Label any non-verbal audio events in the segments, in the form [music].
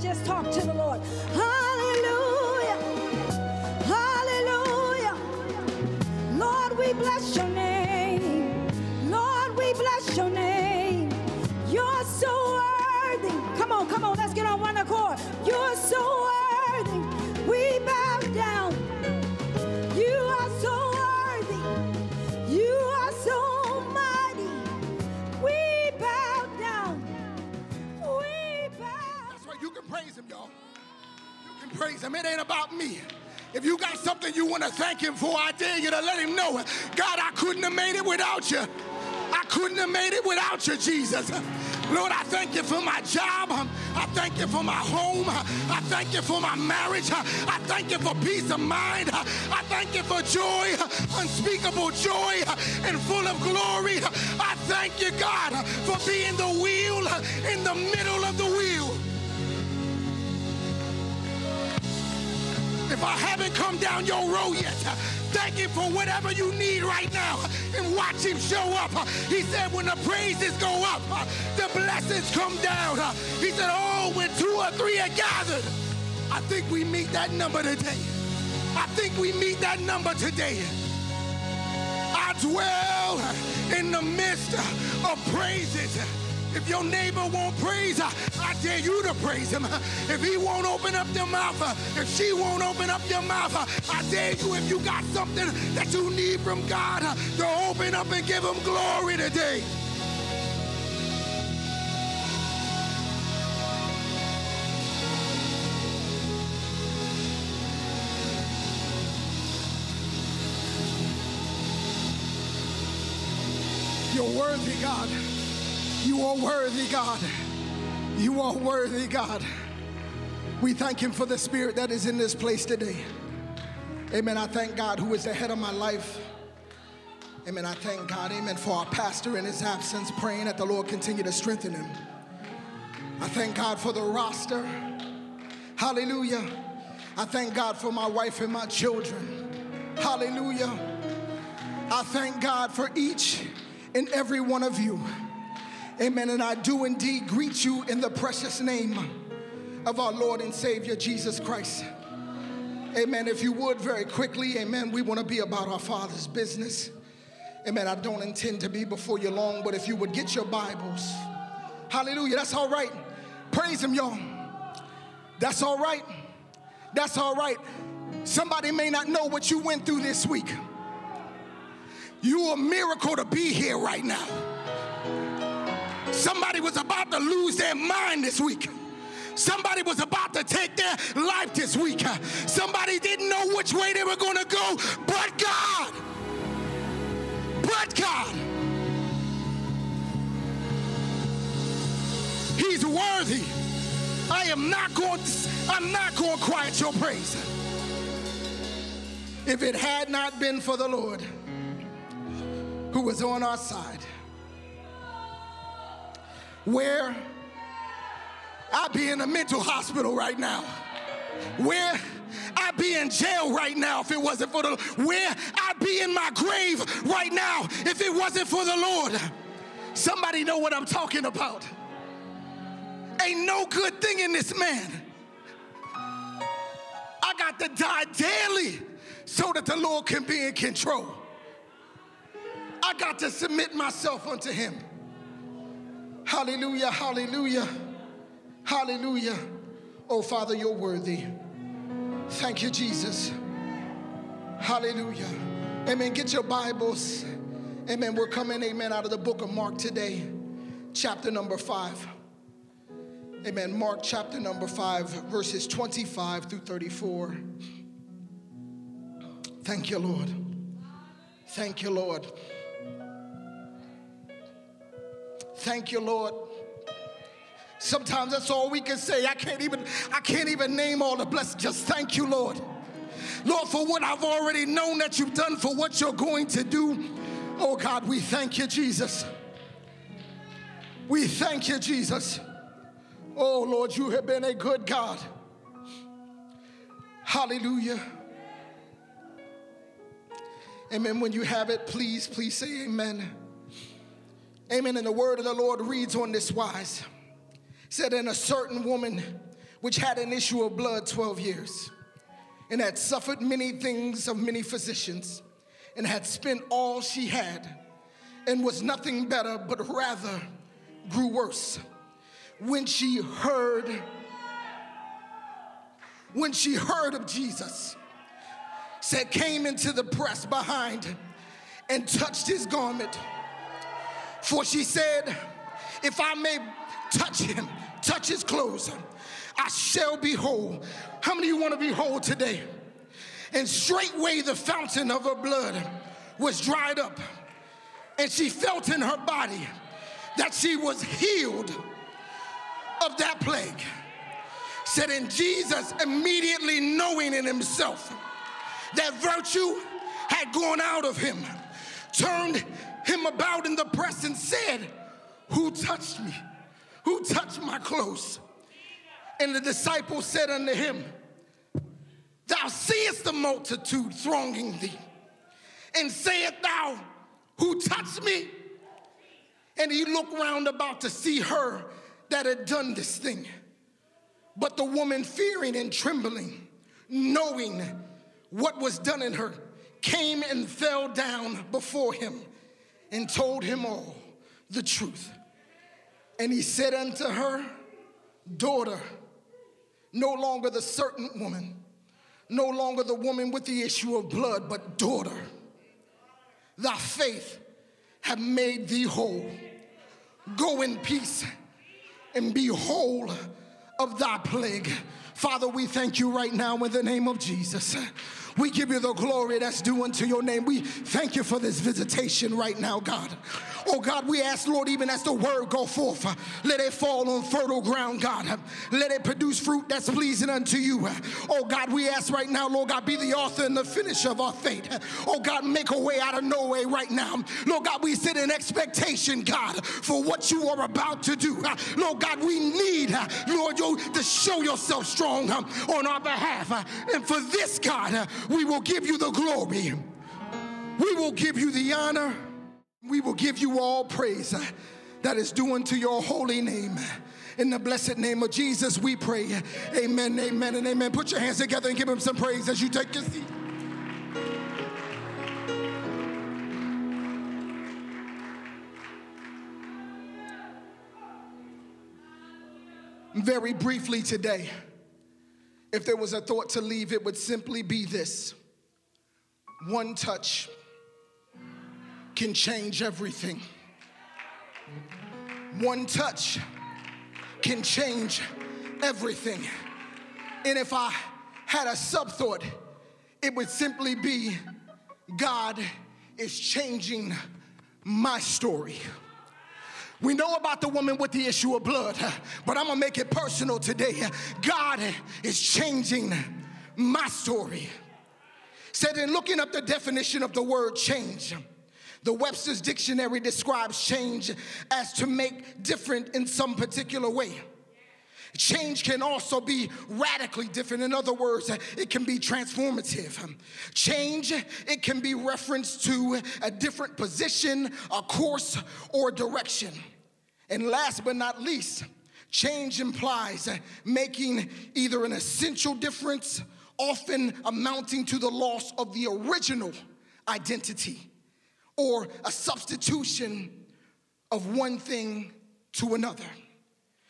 just talk to the Lord. Hallelujah. Hallelujah. Lord, we bless your name. Lord, we bless your name. Praise him. It ain't about me. If you got something you want to thank him for, I dare you to let him know. God, I couldn't have made it without you. I couldn't have made it without you, Jesus. Lord, I thank you for my job. I thank you for my home. I thank you for my marriage. I thank you for peace of mind. I thank you for joy, unspeakable joy, and full of glory. I thank you, God, for being the wheel in the middle of the wheel. If I haven't come down your road yet, uh, thank him for whatever you need right now and watch him show up. Uh, he said, when the praises go up, uh, the blessings come down. He said, oh, when two or three are gathered, I think we meet that number today. I think we meet that number today. I dwell in the midst of praises. If your neighbor won't praise, I dare you to praise him. If he won't open up their mouth, if she won't open up your mouth, I dare you, if you got something that you need from God, to open up and give him glory today. You're worthy, God. You are worthy, God. You are worthy, God. We thank Him for the Spirit that is in this place today. Amen. I thank God who is the head of my life. Amen. I thank God, amen, for our pastor in his absence, praying that the Lord continue to strengthen him. I thank God for the roster. Hallelujah. I thank God for my wife and my children. Hallelujah. I thank God for each and every one of you. Amen. And I do indeed greet you in the precious name of our Lord and Savior Jesus Christ. Amen. If you would, very quickly, amen. We want to be about our Father's business. Amen. I don't intend to be before you long, but if you would get your Bibles, hallelujah, that's all right. Praise Him, y'all. That's all right. That's all right. Somebody may not know what you went through this week. You a miracle to be here right now. Somebody was about to lose their mind this week. Somebody was about to take their life this week. Somebody didn't know which way they were going to go, but God. But God. He's worthy. I am not going to, I'm not going to quiet your praise. If it had not been for the Lord who was on our side, where I'd be in a mental hospital right now. Where I'd be in jail right now if it wasn't for the where I'd be in my grave right now if it wasn't for the Lord. Somebody know what I'm talking about. Ain't no good thing in this man. I got to die daily so that the Lord can be in control. I got to submit myself unto him. Hallelujah, hallelujah, hallelujah. Oh, Father, you're worthy. Thank you, Jesus. Hallelujah. Amen. Get your Bibles. Amen. We're coming, amen, out of the book of Mark today, chapter number five. Amen. Mark chapter number five, verses 25 through 34. Thank you, Lord. Thank you, Lord. Thank you, Lord. Sometimes that's all we can say. I can't even I can't even name all the blessings. Just thank you, Lord. Lord, for what I've already known that you've done, for what you're going to do. Oh God, we thank you, Jesus. We thank you, Jesus. Oh Lord, you have been a good God. Hallelujah. Amen. When you have it, please, please say amen. Amen. And the word of the Lord reads on this wise. said, "In a certain woman which had an issue of blood 12 years, and had suffered many things of many physicians, and had spent all she had, and was nothing better, but rather grew worse. When she heard, when she heard of Jesus, said, came into the press behind and touched his garment for she said, If I may touch him, touch his clothes, I shall be whole. How many of you want to be whole today? And straightway the fountain of her blood was dried up, and she felt in her body that she was healed of that plague. Said, and Jesus immediately knowing in himself that virtue had gone out of him, turned him about in the press and said, Who touched me? Who touched my clothes? And the disciples said unto him, Thou seest the multitude thronging thee, and sayest thou, Who touched me? And he looked round about to see her that had done this thing. But the woman, fearing and trembling, knowing what was done in her, came and fell down before him and told him all the truth. And he said unto her, Daughter, no longer the certain woman, no longer the woman with the issue of blood, but daughter, thy faith have made thee whole. Go in peace and be whole of thy plague. Father, we thank you right now in the name of Jesus. We give you the glory that's due unto your name. We thank you for this visitation right now, God. Oh God, we ask, Lord, even as the word go forth, let it fall on fertile ground, God. Let it produce fruit that's pleasing unto you. Oh God, we ask right now, Lord God, be the author and the finisher of our faith. Oh God, make a way out of no way right now. Lord God, we sit in expectation, God, for what you are about to do. Lord God, we need, Lord, you to show yourself strong on our behalf. And for this, God, we will give you the glory. We will give you the honor. We will give you all praise. that is due unto your holy name. In the blessed name of Jesus, we pray. Amen, amen, and amen. Put your hands together and give him some praise as you take your seat. Very briefly today, if there was a thought to leave, it would simply be this one touch can change everything. One touch can change everything. And if I had a sub thought, it would simply be God is changing my story. We know about the woman with the issue of blood, but I'm gonna make it personal today. God is changing my story. Said in looking up the definition of the word change, the Webster's dictionary describes change as to make different in some particular way. Change can also be radically different. In other words, it can be transformative. Change, it can be referenced to a different position, a course, or direction. And last but not least, change implies making either an essential difference, often amounting to the loss of the original identity, or a substitution of one thing to another.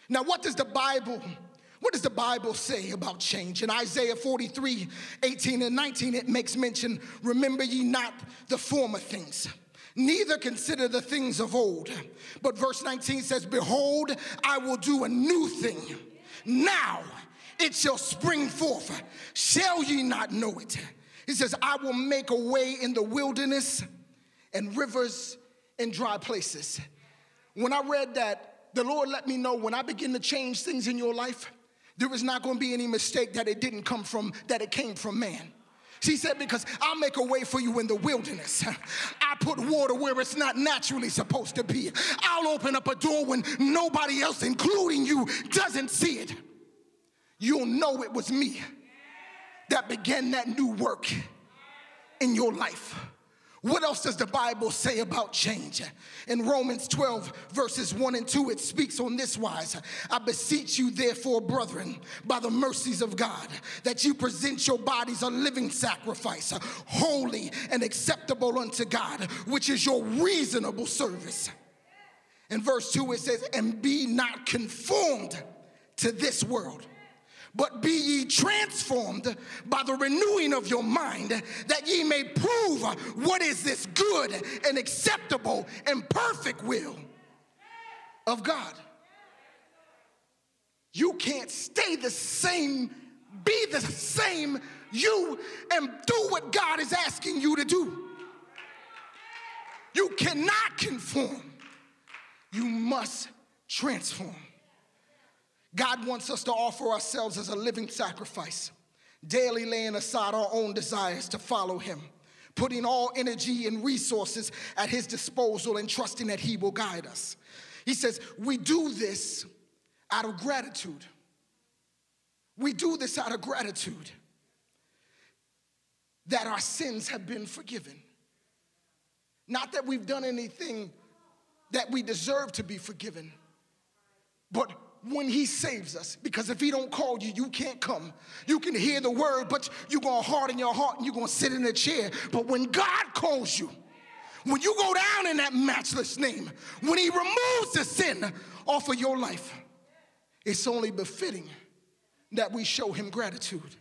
Now, what does the Bible what does the Bible say about change? In Isaiah 43, 18 and 19, it makes mention, remember ye not the former things, neither consider the things of old. But verse 19 says, Behold, I will do a new thing. Now it shall spring forth. Shall ye not know it? He says, I will make a way in the wilderness and rivers in dry places. When I read that, the Lord let me know when I begin to change things in your life, there is not going to be any mistake that it didn't come from, that it came from man. She said, Because I'll make a way for you in the wilderness. I put water where it's not naturally supposed to be. I'll open up a door when nobody else, including you, doesn't see it. You'll know it was me that began that new work in your life. What else does the Bible say about change? In Romans 12, verses 1 and 2, it speaks on this wise I beseech you, therefore, brethren, by the mercies of God, that you present your bodies a living sacrifice, holy and acceptable unto God, which is your reasonable service. In verse 2, it says, And be not conformed to this world but be ye transformed by the renewing of your mind, that ye may prove what is this good and acceptable and perfect will of God. You can't stay the same, be the same you, and do what God is asking you to do. You cannot conform, you must transform. God wants us to offer ourselves as a living sacrifice, daily laying aside our own desires to follow Him, putting all energy and resources at His disposal and trusting that He will guide us. He says, We do this out of gratitude. We do this out of gratitude that our sins have been forgiven. Not that we've done anything that we deserve to be forgiven, but when he saves us. Because if he don't call you you can't come. You can hear the word but you're going to harden your heart and you're going to sit in a chair. But when god calls you when you go down in that matchless name when he removes the sin off of your life it's only befitting that we show him gratitude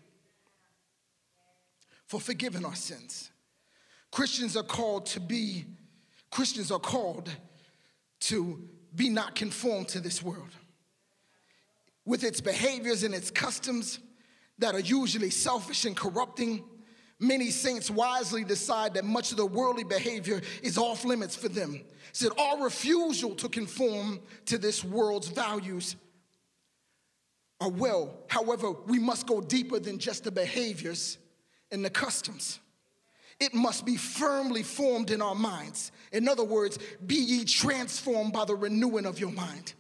for forgiving our sins. Christians are called to be christians are called to be not conformed to this world with its behaviors and its customs that are usually selfish and corrupting, many saints wisely decide that much of the worldly behavior is off limits for them. Said our refusal to conform to this world's values are well. However, we must go deeper than just the behaviors and the customs. It must be firmly formed in our minds. In other words, be ye transformed by the renewing of your mind.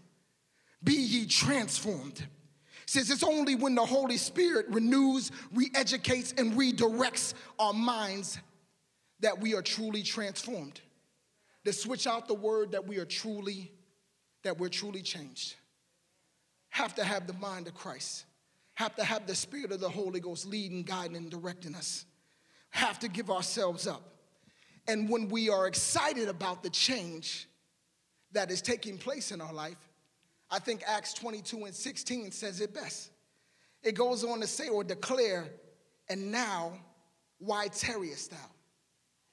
Be ye transformed. Says it's only when the Holy Spirit renews, re educates, and redirects our minds that we are truly transformed. To switch out the word that we are truly that we're truly changed. Have to have the mind of Christ. Have to have the spirit of the Holy Ghost leading, guiding, and directing us. Have to give ourselves up. And when we are excited about the change that is taking place in our life, I think Acts 22 and 16 says it best. It goes on to say or declare, and now, why tarriest thou?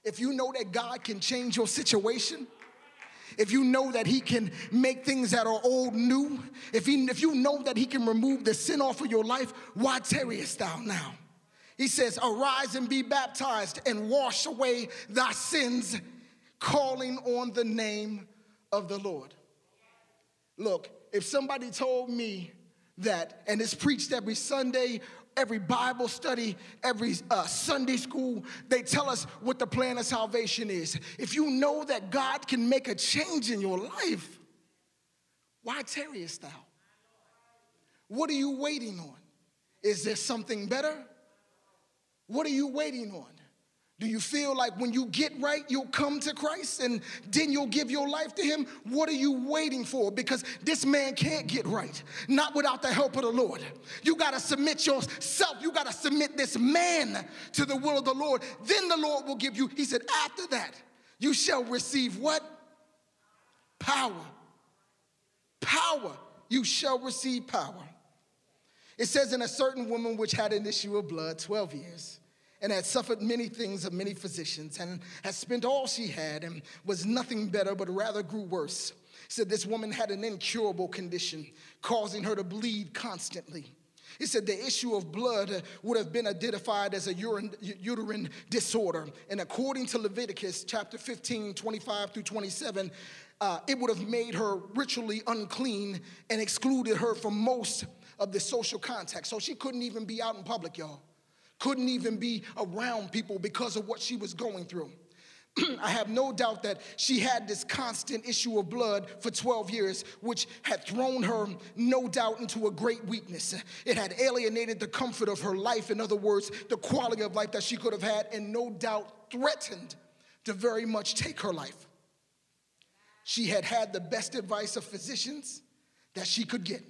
If you know that God can change your situation, if you know that he can make things that are old new, if, he, if you know that he can remove the sin off of your life, why tarriest thou now? He says, Arise and be baptized and wash away thy sins, calling on the name of the Lord. Look, if somebody told me that, and it's preached every Sunday every Bible study, every uh, Sunday school, they tell us what the plan of salvation is. If you know that God can make a change in your life, why tarriest thou? What are you waiting on? Is there something better? What are you waiting on? Do you feel like when you get right, you'll come to Christ and then you'll give your life to Him? What are you waiting for? Because this man can't get right, not without the help of the Lord. You got to submit yourself, you got to submit this man to the will of the Lord. Then the Lord will give you, He said, after that, you shall receive what? Power. Power. You shall receive power. It says, in a certain woman which had an issue of blood 12 years and had suffered many things of many physicians, and had spent all she had, and was nothing better, but rather grew worse. He said this woman had an incurable condition, causing her to bleed constantly. He said the issue of blood would have been identified as a urine, uterine disorder. And according to Leviticus chapter 15, 25 through 27, uh, it would have made her ritually unclean and excluded her from most of the social contact. So she couldn't even be out in public, y'all couldn't even be around people because of what she was going through. [clears throat] I have no doubt that she had this constant issue of blood for 12 years, which had thrown her, no doubt, into a great weakness. It had alienated the comfort of her life, in other words, the quality of life that she could have had, and no doubt threatened to very much take her life. She had had the best advice of physicians that she could get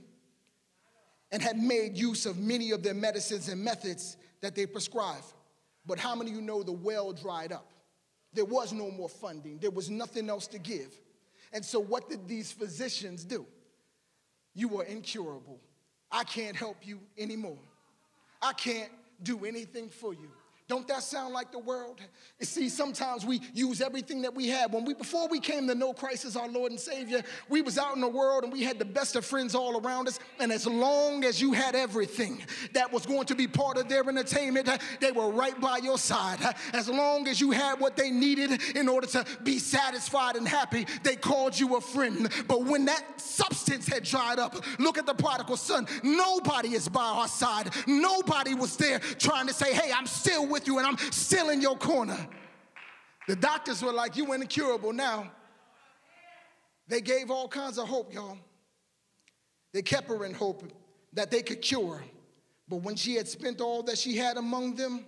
and had made use of many of their medicines and methods that they prescribe. But how many of you know the well dried up? There was no more funding, there was nothing else to give. And so, what did these physicians do? You are incurable. I can't help you anymore. I can't do anything for you. Don't that sound like the world? You see, sometimes we use everything that we have. When we before we came to know Christ as our Lord and Savior, we was out in the world and we had the best of friends all around us. And as long as you had everything that was going to be part of their entertainment, they were right by your side. As long as you had what they needed in order to be satisfied and happy, they called you a friend. But when that substance had dried up, look at the prodigal son. Nobody is by our side. Nobody was there trying to say, "Hey, I'm still." With you and I'm still in your corner. The doctors were like, You incurable now. They gave all kinds of hope, y'all. They kept her in hope that they could cure her. But when she had spent all that she had among them,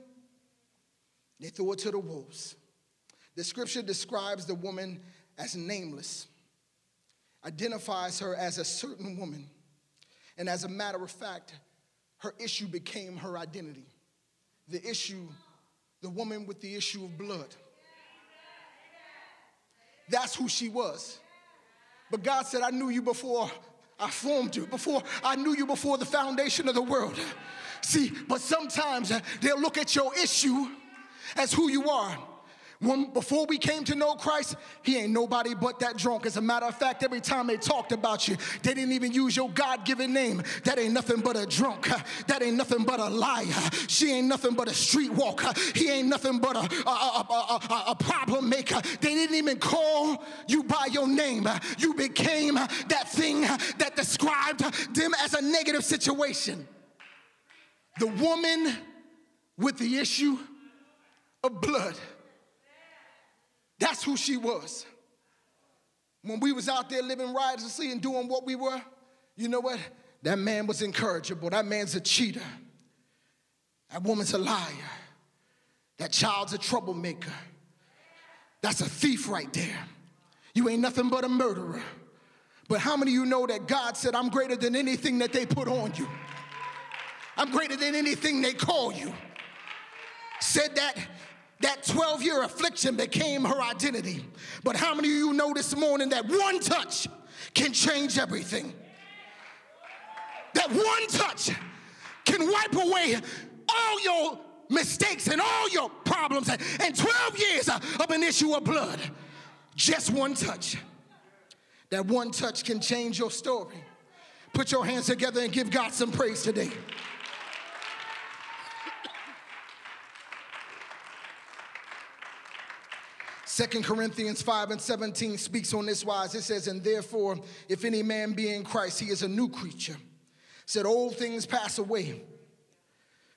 they threw her to the wolves. The scripture describes the woman as nameless, identifies her as a certain woman. And as a matter of fact, her issue became her identity the issue, the woman with the issue of blood. That's who she was. But God said, I knew you before I formed you, before I knew you before the foundation of the world. See, but sometimes they'll look at your issue as who you are. When, before we came to know Christ, he ain't nobody but that drunk. As a matter of fact, every time they talked about you, they didn't even use your God given name. That ain't nothing but a drunk. That ain't nothing but a liar. She ain't nothing but a streetwalker. He ain't nothing but a, a, a, a, a problem maker. They didn't even call you by your name. You became that thing that described them as a negative situation. The woman with the issue of blood. That's who she was. When we was out there living riotously and doing what we were, you know what? That man was incorrigible. That man's a cheater. That woman's a liar. That child's a troublemaker. That's a thief right there. You ain't nothing but a murderer. But how many of you know that God said, I'm greater than anything that they put on you? I'm greater than anything they call you. Said that that 12 year affliction became her identity. But how many of you know this morning that one touch can change everything? That one touch can wipe away all your mistakes and all your problems and 12 years of an issue of blood. Just one touch. That one touch can change your story. Put your hands together and give God some praise today. Second Corinthians 5 and 17 speaks on this wise. It says, And therefore, if any man be in Christ, he is a new creature. Said, Old things pass away.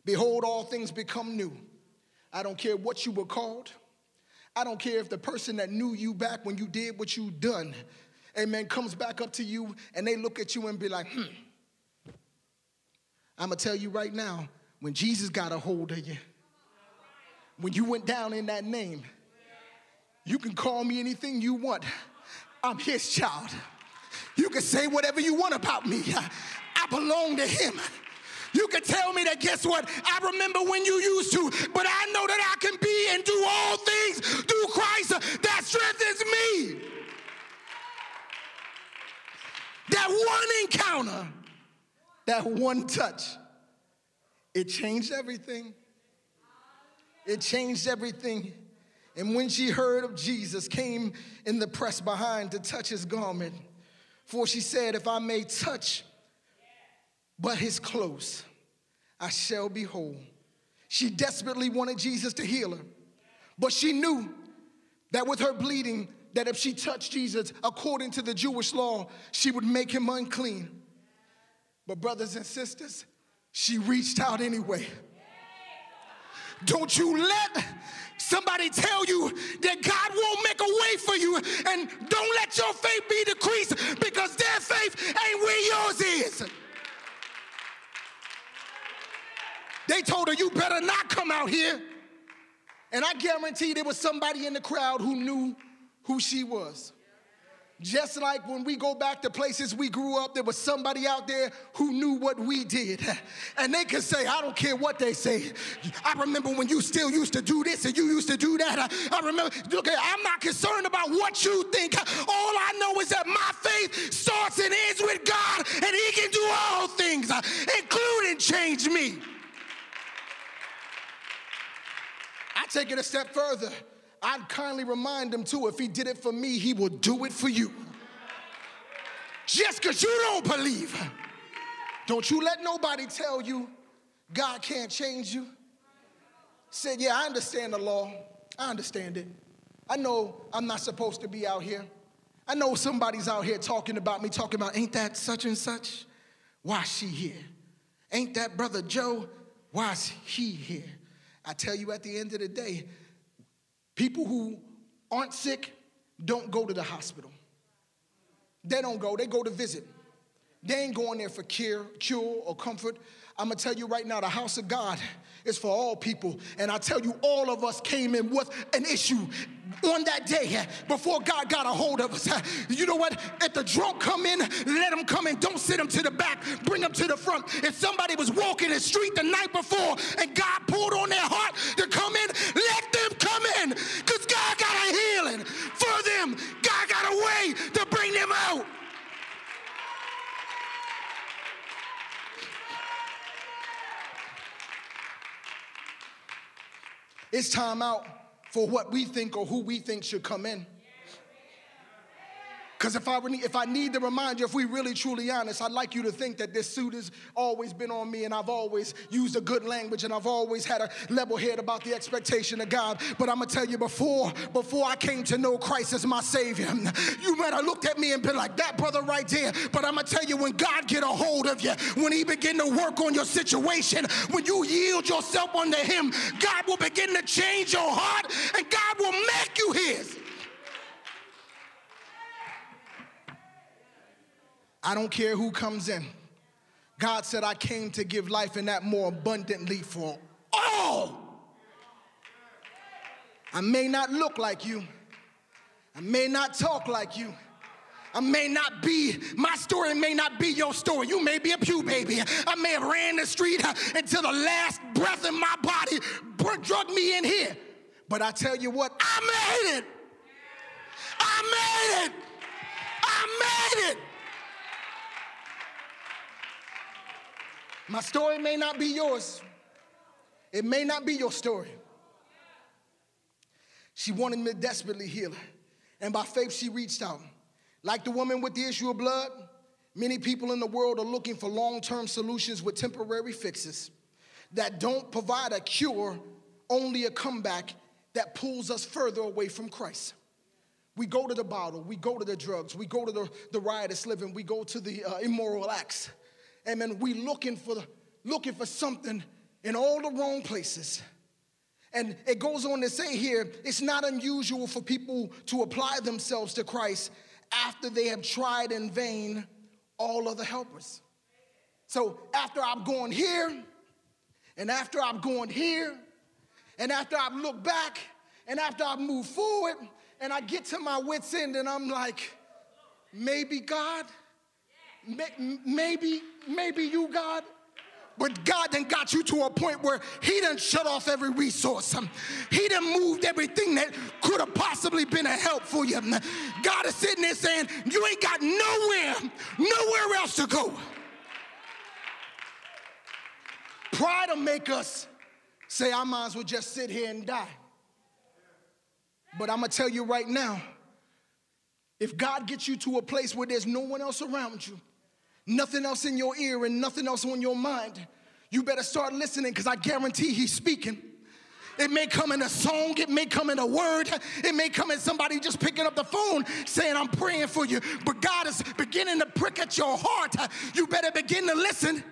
Behold, all things become new. I don't care what you were called. I don't care if the person that knew you back when you did what you done, amen, comes back up to you and they look at you and be like, hmm. I'm gonna tell you right now, when Jesus got a hold of you, when you went down in that name, you can call me anything you want. I'm his child. You can say whatever you want about me. I belong to him. You can tell me that, guess what? I remember when you used to, but I know that I can be and do all things through Christ that strengthens me. That one encounter, that one touch, it changed everything. It changed everything. And when she heard of Jesus, came in the press behind to touch his garment. For she said, If I may touch but his clothes, I shall be whole. She desperately wanted Jesus to heal her, but she knew that with her bleeding, that if she touched Jesus according to the Jewish law, she would make him unclean. But, brothers and sisters, she reached out anyway. Don't you let somebody tell you that God won't make a way for you, and don't let your faith be decreased because their faith ain't where yours is. They told her, You better not come out here. And I guarantee there was somebody in the crowd who knew who she was. Just like when we go back to places we grew up, there was somebody out there who knew what we did. [laughs] And they could say, I don't care what they say. I remember when you still used to do this and you used to do that. I, remember, look, I'm not concerned about what you think. All I know is that my faith starts and ends with God, and He can do all things, including change me. I take it a step further. I'd kindly remind him too if he did it for me, he will do it for you. Just because you don't believe, don't you let nobody tell you God can't change you. Said, Yeah, I understand the law. I understand it. I know I'm not supposed to be out here. I know somebody's out here talking about me, talking about, ain't that such and such? Why she here? Ain't that brother Joe? Why's he here? I tell you at the end of the day, people who aren't sick don't go to the hospital. They don't go, they go to visit. They ain't going there for cure, cure or comfort. I'm gonna tell you right now, the house of God is for all people. And I tell you, all of us came in with an issue on that day eh, before God got a hold of us. Eh. You know what? If the drunk come in, let them come in. Don't sit them to the back, bring them to the front. If somebody was walking the street the night before and God pulled on their heart to come in, let them come in. Because It's time out for what we think or who we think should come in. Because if I, if I need to remind you, if we really truly honest, I'd like you to think that this suit has always been on me and I've always used a good language and I've always had a level head about the expectation of God. But I'm gonna tell you before, before I came to know Christ as my Savior, you might have looked at me and been like, that brother right there. But I'm gonna tell you, when God get a hold of you, when he begin to work on your situation, when you yield yourself unto him, God will begin to change your heart and God will make you his. I don't care who comes in. God said, I came to give life and that more abundantly for all. I may not look like you, I may not talk like you, I may not be, my story may not be your story. You may be a pew baby. I may have ran the street uh, until the last breath in my body drug me in here. But I tell you what, I made it. I made it. I made it. My story may not be yours. It may not be your story. She wanted me to desperately heal her. And by faith, she reached out. Like the woman with the issue of blood, many people in the world are looking for long term solutions with temporary fixes that don't provide a cure, only a comeback that pulls us further away from Christ. We go to the bottle, we go to the drugs, we go to the, the riotous living, we go to the uh, immoral acts. Amen. We looking for looking for something in all the wrong places. And it goes on to say here, it's not unusual for people to apply themselves to Christ after they have tried in vain all other helpers. So after I'm going here, and after I'm going here, and after I've looked back, and after I've moved forward, and I get to my wits' end, and I'm like, maybe God, maybe, maybe you, God, but God then got you to a point where He done shut off every resource. He done moved everything that could have possibly been a help for you. God is sitting there saying, You ain't got nowhere, nowhere else to go. Pride will make us say, I might as well just sit here and die. But I'm gonna tell you right now if God gets you to a place where there's no one else around you, nothing else in your ear and nothing else on your mind, you better start listening because I guarantee he's speaking. It may come in a song, it may come in a word, it may come in somebody just picking up the phone saying, I'm praying for you. But God is beginning to prick at your heart. You better begin to listen.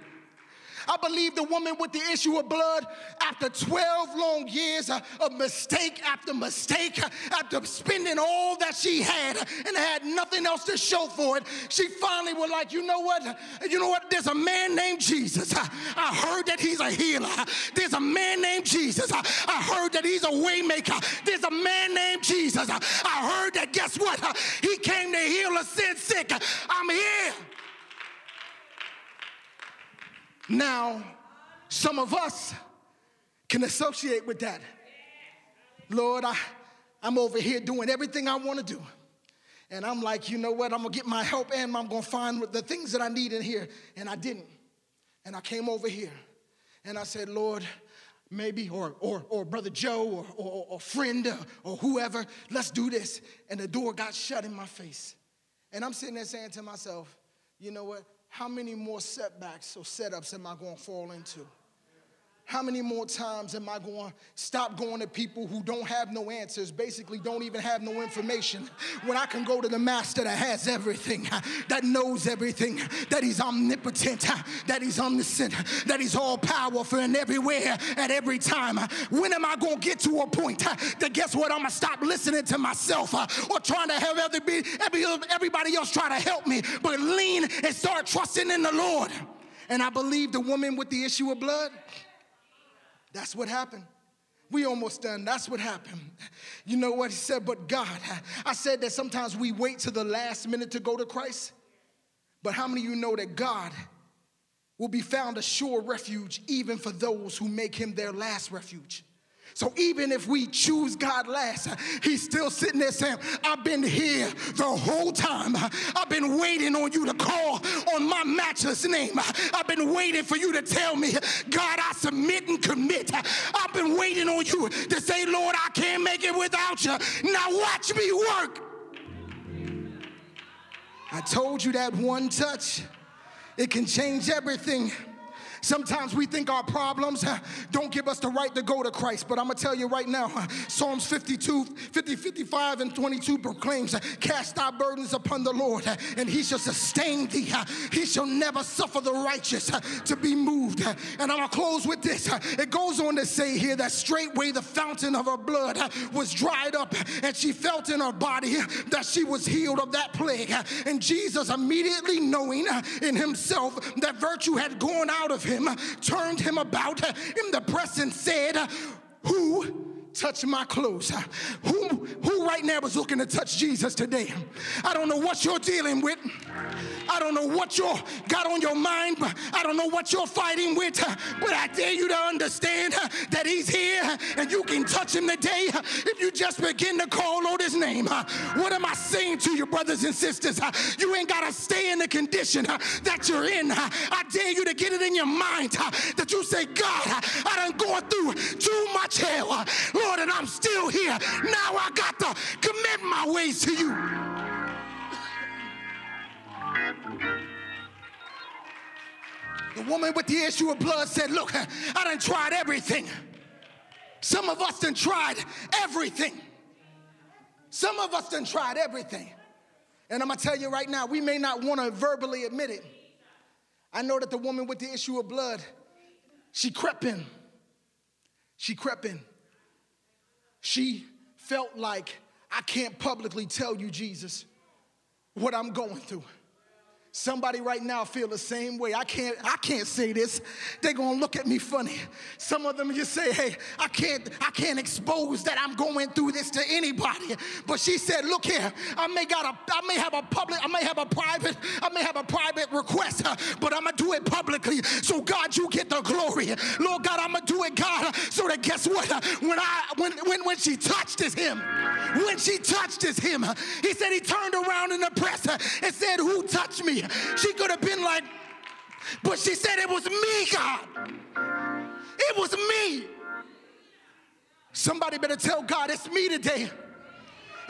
I believe the woman with the issue of blood, after 12 long years of mistake after mistake, after spending all that she had and had nothing else to show for it, she finally was like, you know what? You know what? There's a man named Jesus. I heard that he's a healer. There's a man named Jesus. I heard that he's a waymaker. There's a man named Jesus. I heard that guess what? He came to heal a sin sick. I'm here. Now, some of us can associate with that. Lord, I, I'm over here doing everything I want to do. And I'm like, you know what? I'm gonna get my help and I'm gonna find the things that I need in here. And I didn't. And I came over here and I said, Lord, maybe, or, or, or Brother Joe, or, or, or friend, or, or whoever, let's do this. And the door got shut in my face. And I'm sitting there saying to myself, you know what? How many more setbacks or setups am I going to fall into? How many more times am I going to stop going to people who don't have no answers, basically don't even have no information, when I can go to the master that has everything, that knows everything, that he's omnipotent, that he's omniscient, that he's all powerful and everywhere at every time? When am I going to get to a point that guess what? I'm going to stop listening to myself or trying to have everybody else try to help me, but lean and start trusting in the Lord. And I believe the woman with the issue of blood that's what happened. We almost done. That's what happened. You know what he said? But God, I said that sometimes we wait to the last minute to go to Christ. But how many of you know that God will be found a sure refuge even for those who make him their last refuge? So even if we choose God last, he's still sitting there saying, I've been here the whole time. I've been waiting on you to call on my matchless name. I've been waiting for you to tell me, God, I submit and commit. I've been waiting on you to say, Lord, I can't make it without you. Now watch me work. I told you that one touch, it can change everything. Sometimes we think our problems don't give us the right to go to Christ, but I'm gonna tell you right now Psalms 52, 50, 55, and 22 proclaims, Cast thy burdens upon the Lord, and he shall sustain thee. He shall never suffer the righteous to be moved. And I'm gonna close with this. It goes on to say here that straightway the fountain of her blood was dried up, and she felt in her body that she was healed of that plague. And Jesus, immediately knowing in himself that virtue had gone out of him, turned him about in the press and said, Who touched my clothes? Who, who right now is looking to touch Jesus today. I don't know what you're dealing with. I don't know what you got on your mind, I don't know what you're fighting with. But I dare you to understand that He's here and you can touch Him today if you just begin to call on His name. What am I saying to you, brothers and sisters? You ain't got to stay in the condition that you're in. I dare you to get it in your mind that you say, God, I done gone through too much hell, Lord, and I'm still here. Now I got to commit my ways to you. The woman with the issue of blood said, Look, I done tried everything. Some of us done tried everything. Some of us done tried everything. And I'm gonna tell you right now, we may not wanna verbally admit it. I know that the woman with the issue of blood, she crept in. She crept in. She felt like, I can't publicly tell you, Jesus, what I'm going through. Somebody right now feel the same way. I can't, I can't say this. They're gonna look at me funny. Some of them just say, hey, I can't, I can't expose that I'm going through this to anybody. But she said, look here, I may got a, I may have a public, I may have a private, I may have a private request, but I'm gonna do it publicly. So God, you get the glory. Lord God, I'm gonna do it, God. So that guess what? When I when when when she touched his him, when she touched his him, he said he turned around in the press and said, Who touched me? She could have been like, but she said, It was me, God. It was me. Somebody better tell God, It's me today.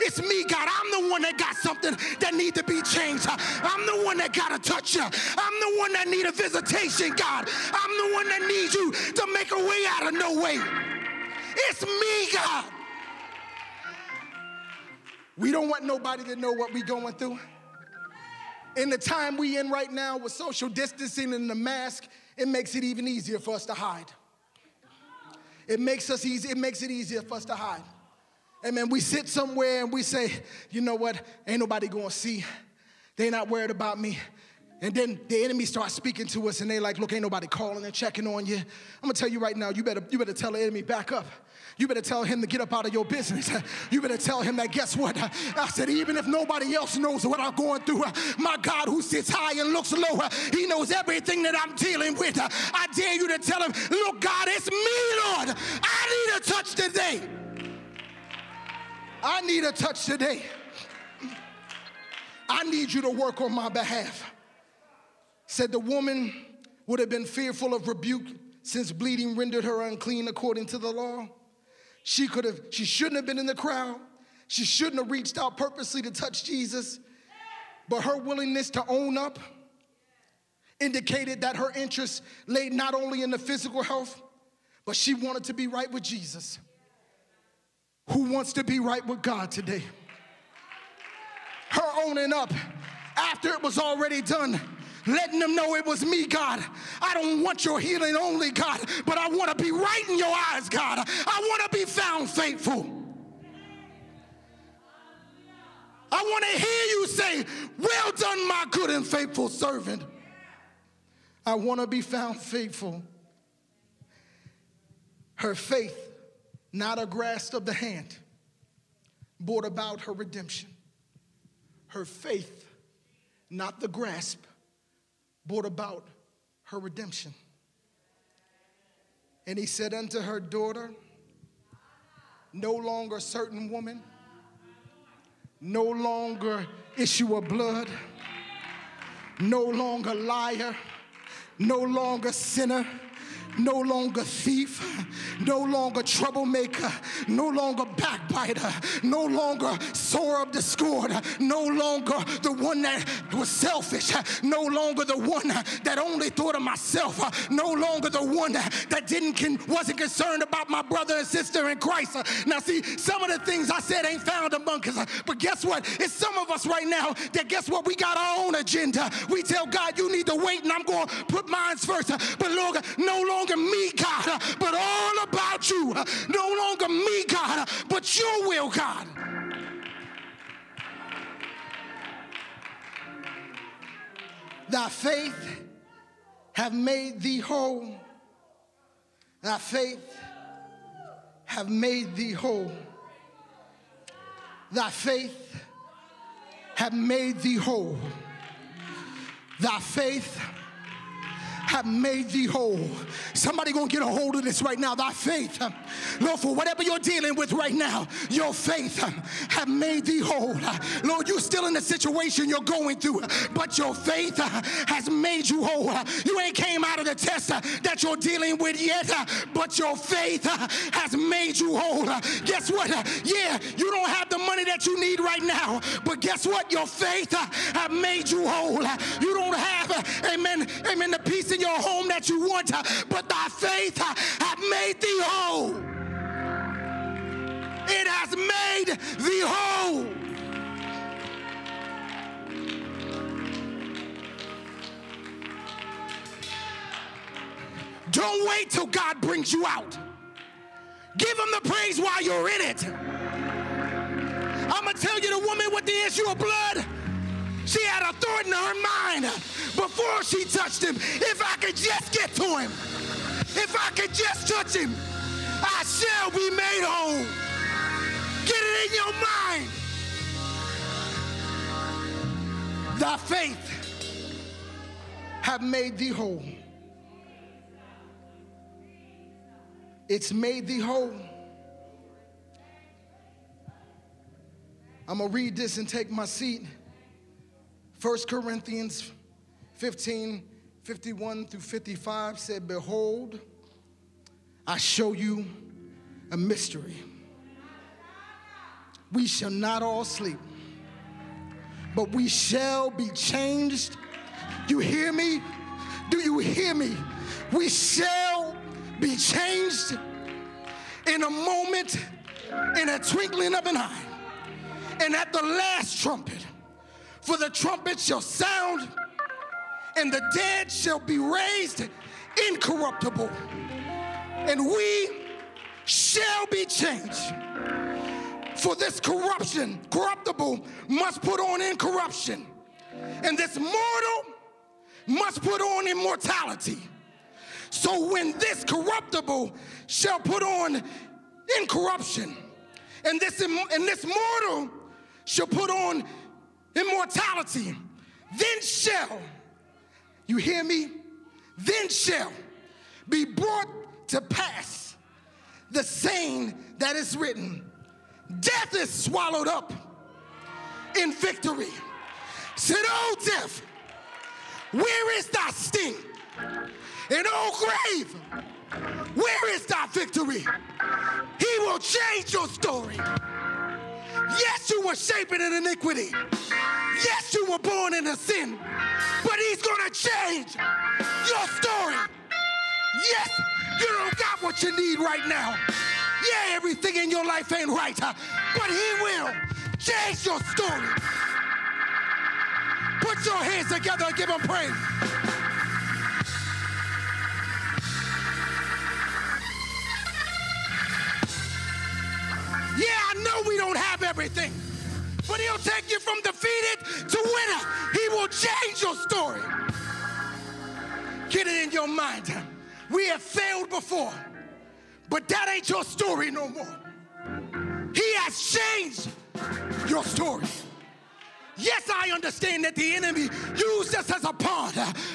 It's me, God. I'm the one that got something that need to be changed. I'm the one that got to touch you. I'm the one that need a visitation, God. I'm the one that needs you to make a way out of no way. It's me, God. We don't want nobody to know what we going through in the time we in right now with social distancing and the mask, it makes it even easier for us to hide. It makes us easy, it makes it easier for us to hide. And man, we sit somewhere and we say, you know what, ain't nobody gonna see. They not worried about me. And then the enemy starts speaking to us and they like, look, ain't nobody calling and checking on you. I'm gonna tell you right now, you better, you better tell the enemy back up. You better tell him to get up out of your business. [laughs] You better tell him that guess what? I said, even if nobody else knows what I'm going through, my God who sits high and looks low, he knows everything that I'm dealing with. I dare you to tell him, look, God, it's me, Lord. I need a touch today. I need a touch today. I need you to work on my behalf. Said the woman would have been fearful of rebuke since bleeding rendered her unclean according to the law. She could have, she shouldn't have been in the crowd. She shouldn't have reached out purposely to touch Jesus. But her willingness to own up indicated that her interest lay not only in the physical health, but she wanted to be right with Jesus. Who wants to be right with God today? Her owning up after it was already done letting them know it was me, God. I don't want your healing only, God, but I want to be right in your eyes, God. I want to be found faithful. I want to hear you say, Well done, my good and faithful servant. I want to be found faithful. Her faith, not a grasp of the hand, brought about her redemption. Her faith, not the grasp, brought about her redemption. And he said unto her daughter, no longer certain woman, no longer issue of blood, no longer liar, no longer sinner no longer thief, no longer troublemaker, no longer backbiter, no longer sower of discord, no longer the one that was selfish, no longer the one that only thought of myself, no longer the one that didn't wasn't concerned about my brother and sister in Christ. Now, see, some of the things I said ain't found among us, but guess what? It's some of us right now that guess what? We got our own agenda. We tell God, you need to wait, and I'm going to put mine first. But Lord, no longer longer me, God, but all about you. No longer me, God, but your will, God. Thy faith have made thee whole. Thy faith have made thee whole. Thy faith have made thee whole. Thy faith have made thee whole. Somebody gonna get a hold of this right now. Thy faith, uh, Lord, for whatever you're dealing with right now, your faith uh, have made thee whole. Uh, Lord, you're still in the situation you're going through, but your faith uh, has made you whole. You ain't came out of the test uh, that you're dealing with yet, uh, but your faith has made you whole. Guess what? Yeah, you don't have the money that you need right now, but guess what? Your faith have made you whole. You don't have, amen, amen, the peace in your home that you want, uh, but thy faith uh, hath made thee whole. It has made thee whole. Don't wait till God brings you out. Give him the praise while you're in it. I'm going to tell you the woman with the issue of blood she had a thought in her mind before she touched him. If I could just get to him, if I could just touch him, I shall be made whole. Get it in your mind. Thy faith have made thee whole. It's made thee whole. I'm going to read this and take my seat. 1 Corinthians 15 51 through 55 said, Behold, I show you a mystery. We shall not all sleep, but we shall be changed. You hear me? Do you hear me? We shall be changed in a moment, in a twinkling of an eye. And at the last trumpet, for the trumpet shall sound, and the dead shall be raised incorruptible, and we shall be changed. For this corruption, corruptible, must put on incorruption, and this mortal must put on immortality. So when this corruptible shall put on incorruption, and this, and this mortal shall put on immortality, then shall, you hear me? Then shall be brought to pass the saying that is written Death is swallowed up in victory. Said, Oh, death, where is thy sting? And oh, grave, where is thy victory? He will change your story. Yes, you were shaping in iniquity. Yes, you were born in a sin. But he's going to change your story. Yes, you don't got what you need right now. Yeah, everything in your life ain't right, but he will change your story. Put your hands together and give him praise. Know we don't have everything, but He'll take you from defeated to winner. He will change your story. Get it in your mind. We have failed before, but that ain't your story no more. He has changed your story. Yes, I understand that the enemy used us as a pawn,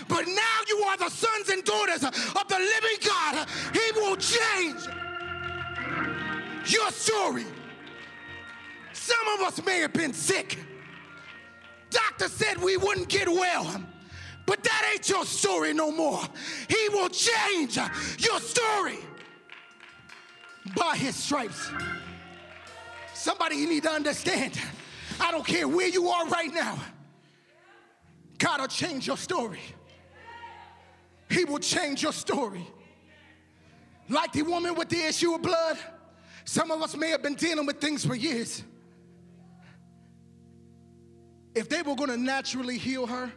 but now you are the sons and daughters of the living God. He will change your story. Some of us may have been sick. Doctor said we wouldn't get well. But that ain't your story no more. He will change your story by his stripes. Somebody you need to understand. I don't care where you are right now. God will change your story. He will change your story. Like the woman with the issue of blood, some of us may have been dealing with things for years. If they were going to naturally heal her,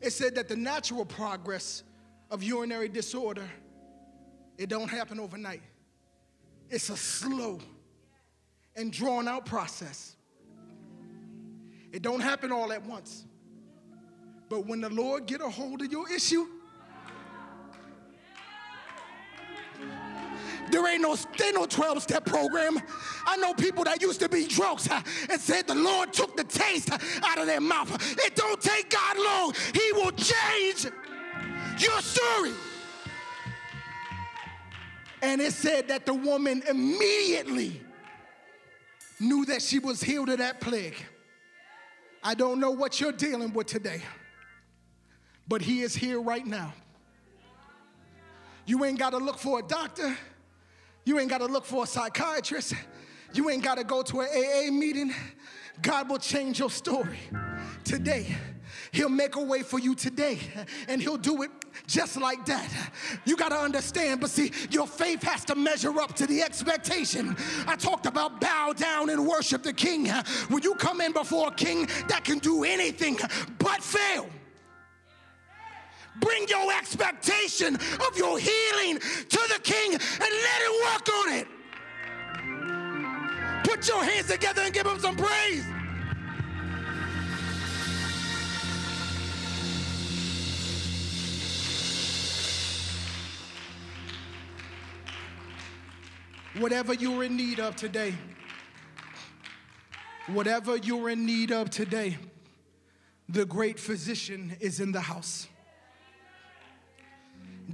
it said that the natural progress of urinary disorder, it don't happen overnight. It's a slow and drawn out process. It don't happen all at once. But when the Lord get a hold of your issue, There ain't no, there no 12 step program. I know people that used to be drunks and said the Lord took the taste out of their mouth. It don't take God long. He will change your story. And it said that the woman immediately knew that she was healed of that plague. I don't know what you're dealing with today, but He is here right now. You ain't got to look for a doctor. You ain't got to look for a psychiatrist. You ain't got to go to an AA meeting. God will change your story today. He'll make a way for you today, and He'll do it just like that. You got to understand, but see, your faith has to measure up to the expectation. I talked about bow down and worship the King. When you come in before a King that can do anything but fail, bring your expectation of your healing to the King and let Him work on it. Put your hands together and give Him some praise. Whatever you're in need of today, whatever you're in need of today, the great physician is in the house.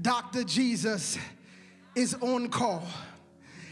Dr. Jesus is on call.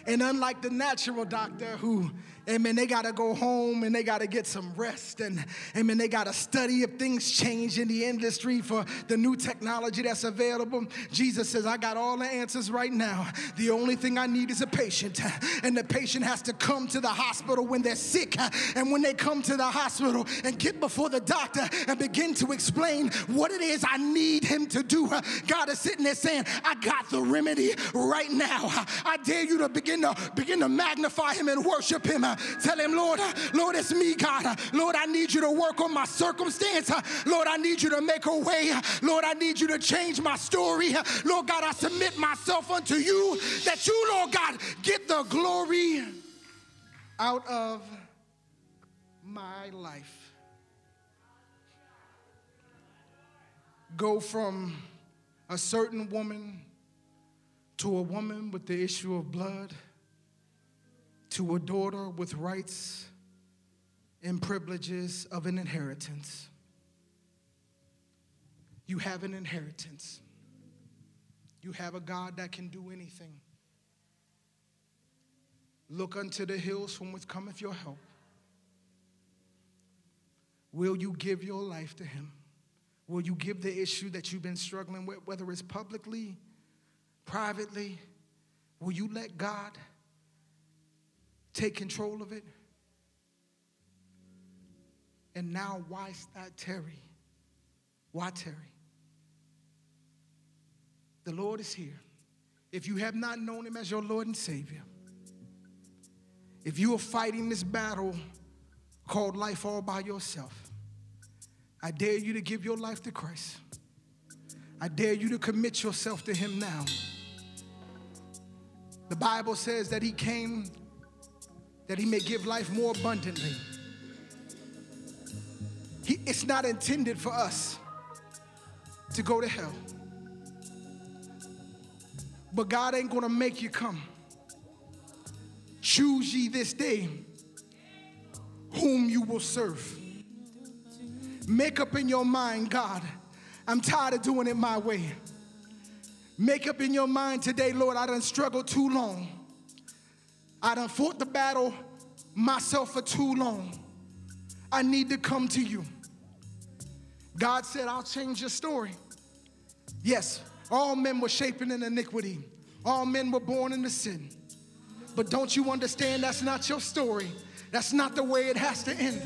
And unlike the natural doctor who Amen. They got to go home and they got to get some rest. And amen. They got to study if things change in the industry for the new technology that's available. Jesus says, I got all the answers right now. The only thing I need is a patient. And the patient has to come to the hospital when they're sick. And when they come to the hospital and get before the doctor and begin to explain what it is I need him to do, God is sitting there saying, I got the remedy right now. I dare you to begin to begin to magnify him and worship him. Tell him, Lord, Lord, it's me, God. Lord, I need you to work on my circumstance. Lord, I need you to make a way. Lord, I need you to change my story. Lord God, I submit myself unto you that you, Lord God, get the glory out of my life. Go from a certain woman to a woman with the issue of blood to a daughter with rights and privileges of an inheritance. You have an inheritance. You have a God that can do anything. Look unto the hills from which cometh your help. Will you give your life to Him? Will you give the issue that you've been struggling with, whether it's publicly, privately? Will you let God? Take control of it. And now, why that Terry? Why Terry? The Lord is here. If you have not known Him as your Lord and Savior, if you are fighting this battle called life all by yourself, I dare you to give your life to Christ. I dare you to commit yourself to Him now. The Bible says that He came that he may give life more abundantly. He, it's not intended for us to go to hell. But God ain't gonna make you come. Choose ye this day whom you will serve. Make up in your mind, God, I'm tired of doing it my way. Make up in your mind today, Lord, I done struggled too long. I done fought the battle myself for too long. I need to come to you. God said, I'll change your story. Yes, all men were shapen in iniquity, all men were born into sin. But don't you understand that's not your story? That's not the way it has to end.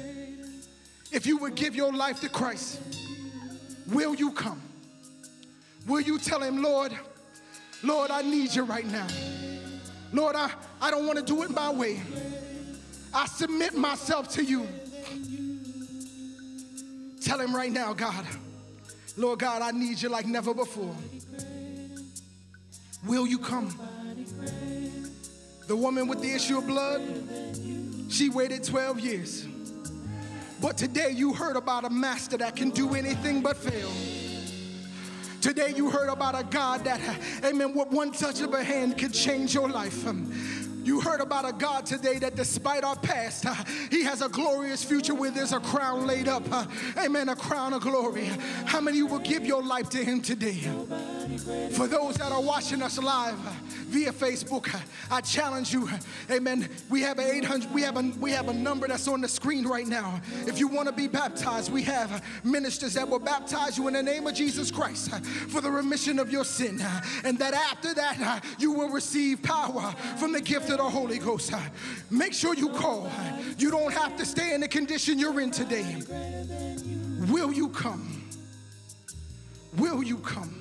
If you would give your life to Christ, will you come? Will you tell him, Lord, Lord, I need you right now. Lord, I, I don't want to do it my way. I submit myself to you. Tell him right now, God, Lord God, I need you like never before. Will you come? The woman with the issue of blood, she waited 12 years. But today you heard about a master that can do anything but fail. Today you heard about a God that, amen, with one touch of a hand could change your life. You heard about a God today that despite our past, uh, He has a glorious future where there's a crown laid up. Uh, amen, a crown of glory. How many will give your life to Him today? For those that are watching us live uh, via Facebook, uh, I challenge you. uh, Amen. We have a 800. We have a we have a number that's on the screen right now. If you want to be baptized, we have ministers that will baptize you in the name of Jesus Christ for the remission of your sin, and that after that you will receive power from the gift of the Holy Ghost. Make sure you call. You don't have to stay in the condition you're in today. Will you come? Will you come?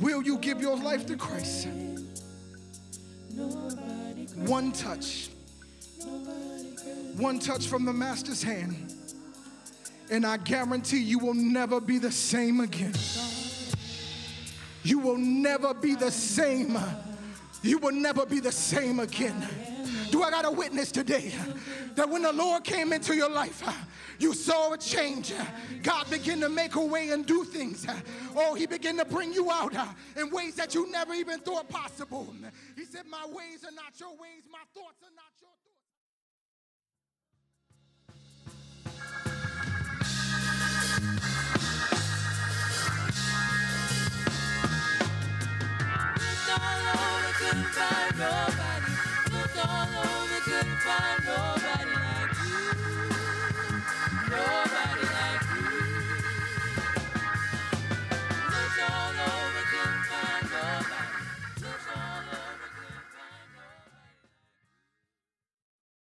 Will you give your life to Christ? One touch. One touch from the Master's hand. And I guarantee you will never be the same again. You will never be the same. You will never be the same again. Do I got a witness today that when the Lord came into your life, you saw a change? God began to make a way and do things. Oh, He began to bring you out in ways that you never even thought possible. He said, My ways are not your ways, my thoughts are not couldn't find nobody. Looked all over, couldn't find nobody like you. Nobody.